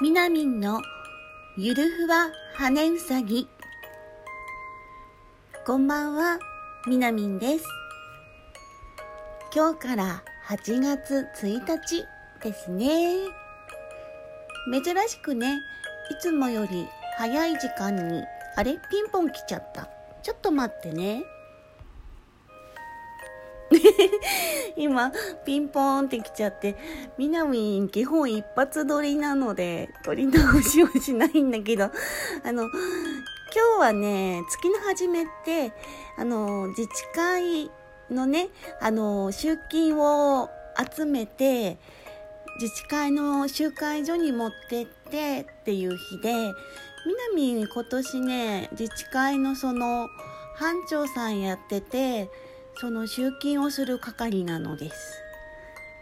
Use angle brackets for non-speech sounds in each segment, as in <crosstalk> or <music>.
みなみんのゆるふわ羽うさぎ。こんばんはみなみんです。今日から8月1日ですね。珍しくねいつもより早い時間にあれ？ピンポン来ちゃった。ちょっと待ってね。<laughs> 今、ピンポーンって来ちゃって、みなみん基本一発撮りなので、撮り直しをしないんだけど、あの、今日はね、月の初めって、あの、自治会のね、あの、集金を集めて、自治会の集会所に持ってってっていう日で、みなみん今年ね、自治会のその、班長さんやってて、その集金をする係なのです。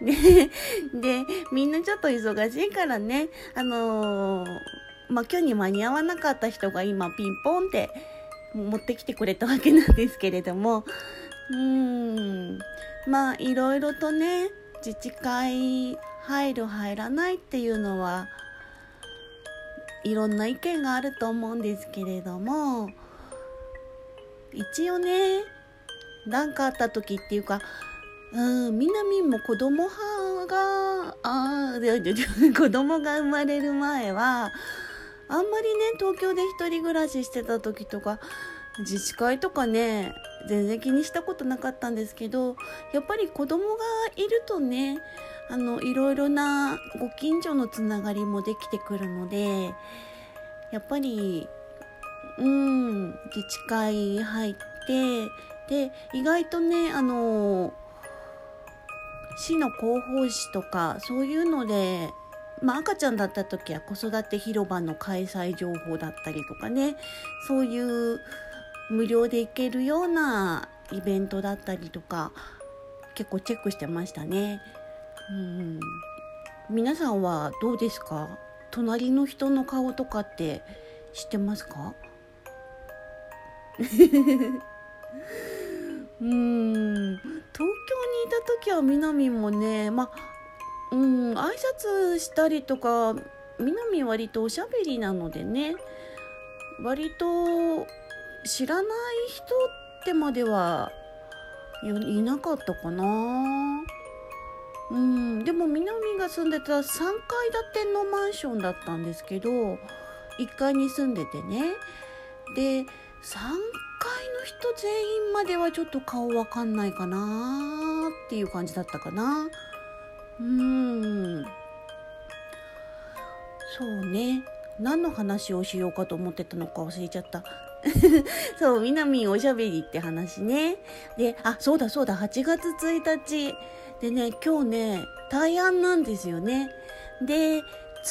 で、で、みんなちょっと忙しいからね、あのー、まあ、今日に間に合わなかった人が今ピンポンって持ってきてくれたわけなんですけれども、うーん、まあ、いろいろとね、自治会入る入らないっていうのは、いろんな意見があると思うんですけれども、一応ね、何かあった時っていうか、うん、みなみんも子供派が、あ <laughs> 子供が生まれる前は、あんまりね、東京で一人暮らししてた時とか、自治会とかね、全然気にしたことなかったんですけど、やっぱり子供がいるとね、あの、いろいろなご近所のつながりもできてくるので、やっぱり、うん、自治会入って、で意外とねあの市の広報誌とかそういうので、まあ、赤ちゃんだった時は子育て広場の開催情報だったりとかねそういう無料で行けるようなイベントだったりとか結構チェックしてましたね。うん。皆さんはどうですか？隣の人の顔とかって知ってますか？<laughs> うん。東京にいた時はみなみもねまあうん挨拶したりとかみなみ割とおしゃべりなのでね割と知らない人ってまではいなかったかな。うんでも南が住んでた3階建てのマンションだったんですけど1階に住んでてね。で3階の人全員まではちょっと顔わかんないかなっていう感じだったかなうんそうね何の話をしようかと思ってたのか忘れちゃった <laughs> そう、みなみんおしゃべりって話ね。で、あ、そうだそうだ、8月1日。でね、今日ね、大安なんですよね。で、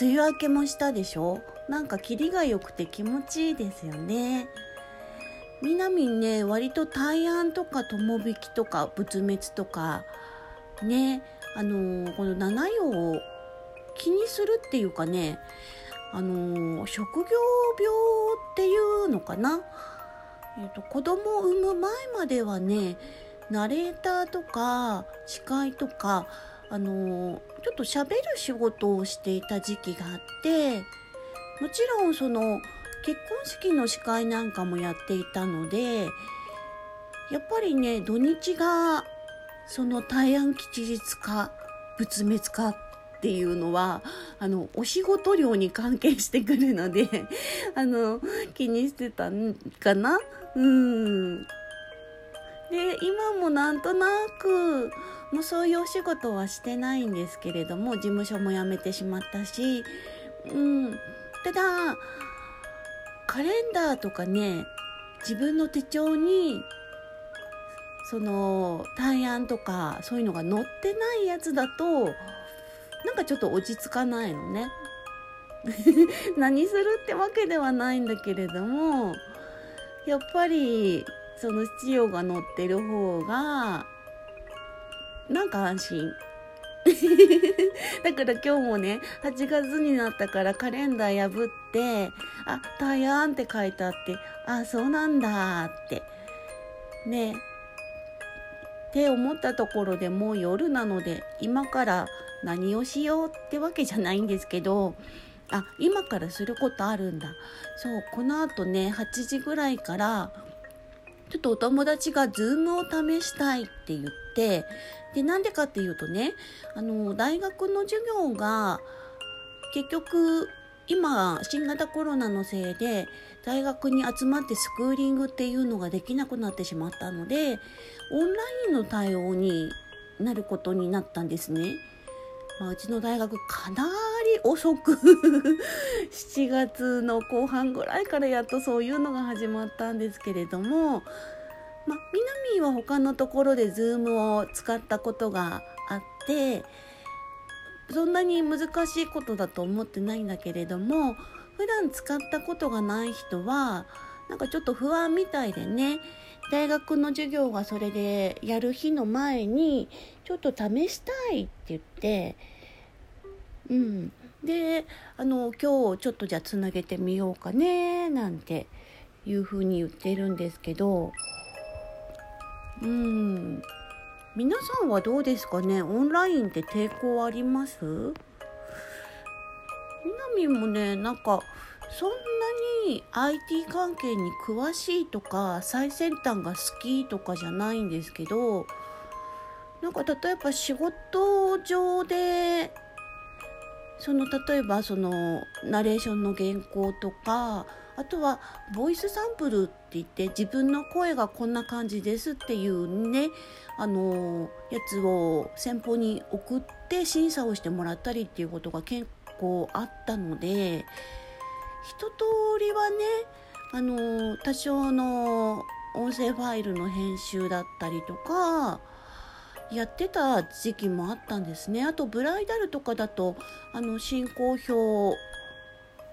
梅雨明けもしたでしょ？なんか霧が良くて気持ちいいですよね。みなみんね割と大安とか友引きとか仏滅とかねあの、この七葉を気にするっていうかねあの、職業病っていうのかな、えーと、子供を産む前まではねナレーターとか司会とかあの、ちょっと喋る仕事をしていた時期があってもちろんその結婚式の司会なんかもやっていたのでやっぱりね土日がその大安吉日か仏滅かっていうのはあのお仕事量に関係してくるので <laughs> あの気にしてたんかな？うん。で今もなんとなくもうそういうお仕事はしてないんですけれども事務所も辞めてしまったしうん。ただカレンダーとかね自分の手帳にその大安とかそういうのが載ってないやつだとなんかちょっと落ち着かないのね。<laughs> 何するってわけではないんだけれどもやっぱりその七葉が載ってる方がなんか安心。<laughs> だから今日もね、8月になったからカレンダー破って、あ、大安って書いてあって、あ、そうなんだって。ね。って思ったところでもう夜なので、今から何をしようってわけじゃないんですけど、あ今からすることあるんだそうこのあとね8時ぐらいからちょっとお友達が Zoom を試したいって言ってでなんでかっていうとねあの大学の授業が結局今新型コロナのせいで大学に集まってスクーリングっていうのができなくなってしまったのでオンラインの対応になることになったんですね。まあ、うちの大学かな遅く <laughs> 7月の後半ぐらいからやっとそういうのが始まったんですけれども、まあ、南は他のところで Zoom を使ったことがあってそんなに難しいことだと思ってないんだけれども普段使ったことがない人はなんかちょっと不安みたいでね大学の授業がそれでやる日の前にちょっと試したいって言ってうんであの今日ちょっとじゃあつなげてみようかねなんていうふうに言ってるんですけど。うん。皆さんはどうですかね？オンラインって抵抗あります？みなみもねなんかそんなに IT 関係に詳しいとか最先端が好きとかじゃないんですけど。なんか例えば仕事上でその例えばそのナレーションの原稿とかあとはボイスサンプルって言って自分の声がこんな感じですっていうねあのやつを先方に送って審査をしてもらったりっていうことが結構あったので一通りはねあの多少の音声ファイルの編集だったりとかやってた時期もあったんですね。あとブライダルとかだとあの進行表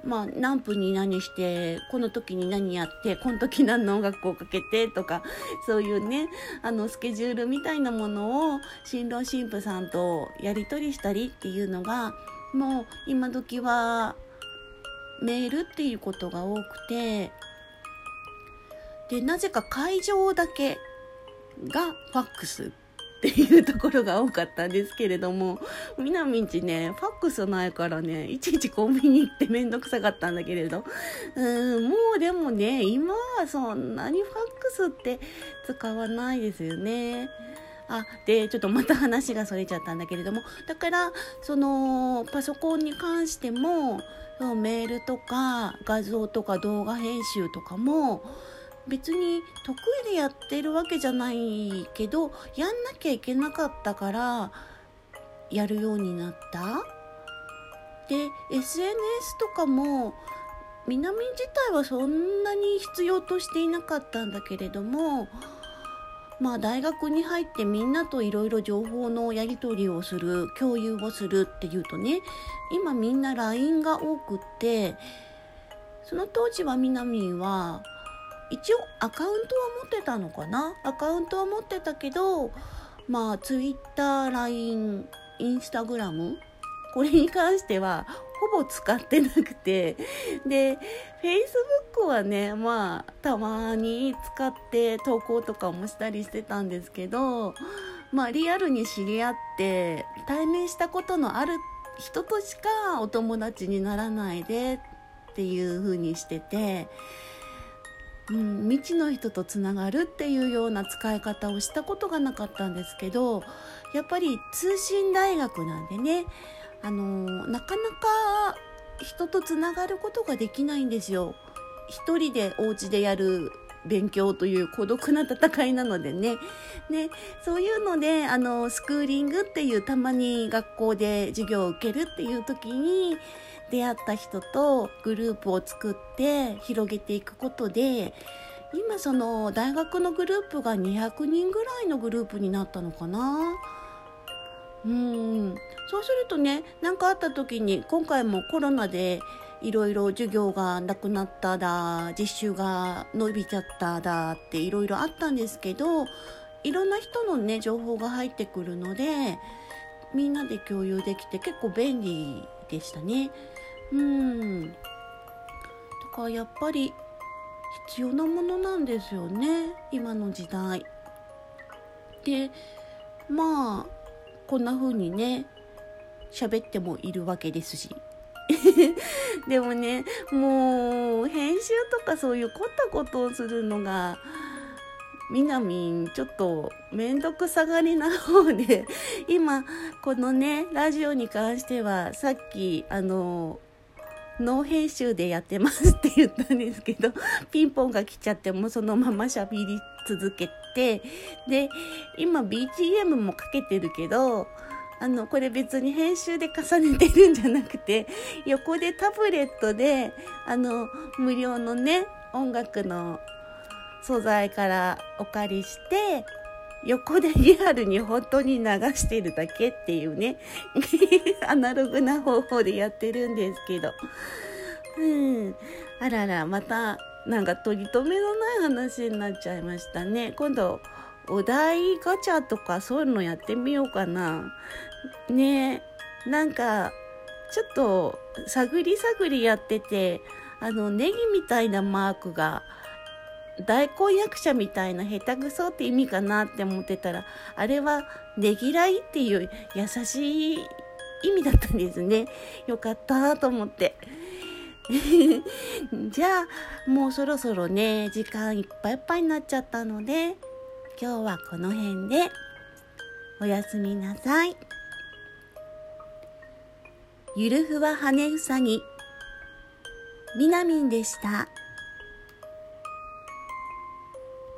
まあ、何分に何してこの時に何やってこの時何の音楽をかけてとかそういうねあのスケジュールみたいなものを新郎新婦さんとやり取りしたりっていうのがもう今時はメールっていうことが多くてでなぜか会場だけがファックス。っていうところが多かったんですけれどもみなみんちねファックスないからねいちいちコンビニ行ってめんどくさかったんだけれどうんもうでもね今はそんなにファックスって使わないですよね。あでちょっとまた話がそれちゃったんだけれどもだからそのパソコンに関してもメールとか画像とか動画編集とかも別に得意でやってるわけじゃないけどやんなきゃいけなかったからやるようになった。で SNS とかも南自体はそんなに必要としていなかったんだけれどもまあ大学に入ってみんなといろいろ情報のやり取りをする共有をするっていうとね今みんな LINE が多くってその当時はみなみんは一応アカウントは持ってたのかな？アカウントは持ってたけどまあ Twitter、LINE、Instagram これに関してはほぼ使ってなくて。で Facebook はねまあたまに使って投稿とかもしたりしてたんですけどまあリアルに知り合って対面したことのある人としかお友達にならないでっていう風にしててうん、未知の人とつながるっていうような使い方をしたことがなかったんですけどやっぱり通信大学なんでねあのなかなか人とつながることができないんですよ。一人でお家でやる勉強という孤独な戦いなのでね。ね、そういうので、あの、スクーリングっていうたまに学校で授業を受けるっていう時に、出会った人とグループを作って広げていくことで今その大学のグループが200人ぐらいのグループになったのかなうんそうするとね何かあった時に今回もコロナでいろいろ授業がなくなっただ実習が伸びちゃっただっていろいろあったんですけどいろんな人のね情報が入ってくるのでみんなで共有できて結構便利でしたね。うんだかやっぱり必要なものなんですよね今の時代。でまあこんな風にね喋ってもいるわけですしでもねもう編集とかそういう凝ったことをするのがみなみんちょっとめんどくさがりな方で今このねラジオに関してはさっきあのノー編集でやってますって言ったんですけどピンポンが来ちゃってもそのまま喋り続けてで今 BGM もかけてるけどあのこれ別に編集で重ねてるんじゃなくて <laughs> 横でタブレットであの無料のね音楽の素材からお借りして横でリアルに本当に流してるだけっていうね <laughs> アナログな方法でやってるんですけど。うん。あららまたなんか取り留めのない話になっちゃいましたね。今度お題ガチャとかそういうのやってみようかな。ねなんかちょっと探り探りやっててあのネギみたいなマークが大根役者みたいな下手くそって意味かなって思ってたらあれはねぎらいっていう優しい意味だったんですね。よかったと思って。<laughs> じゃあもうそろそろね時間いっぱいいっぱいになっちゃったので今日はこの辺でおやすみなさい。ゆるふわ羽うさぎみなみんでした。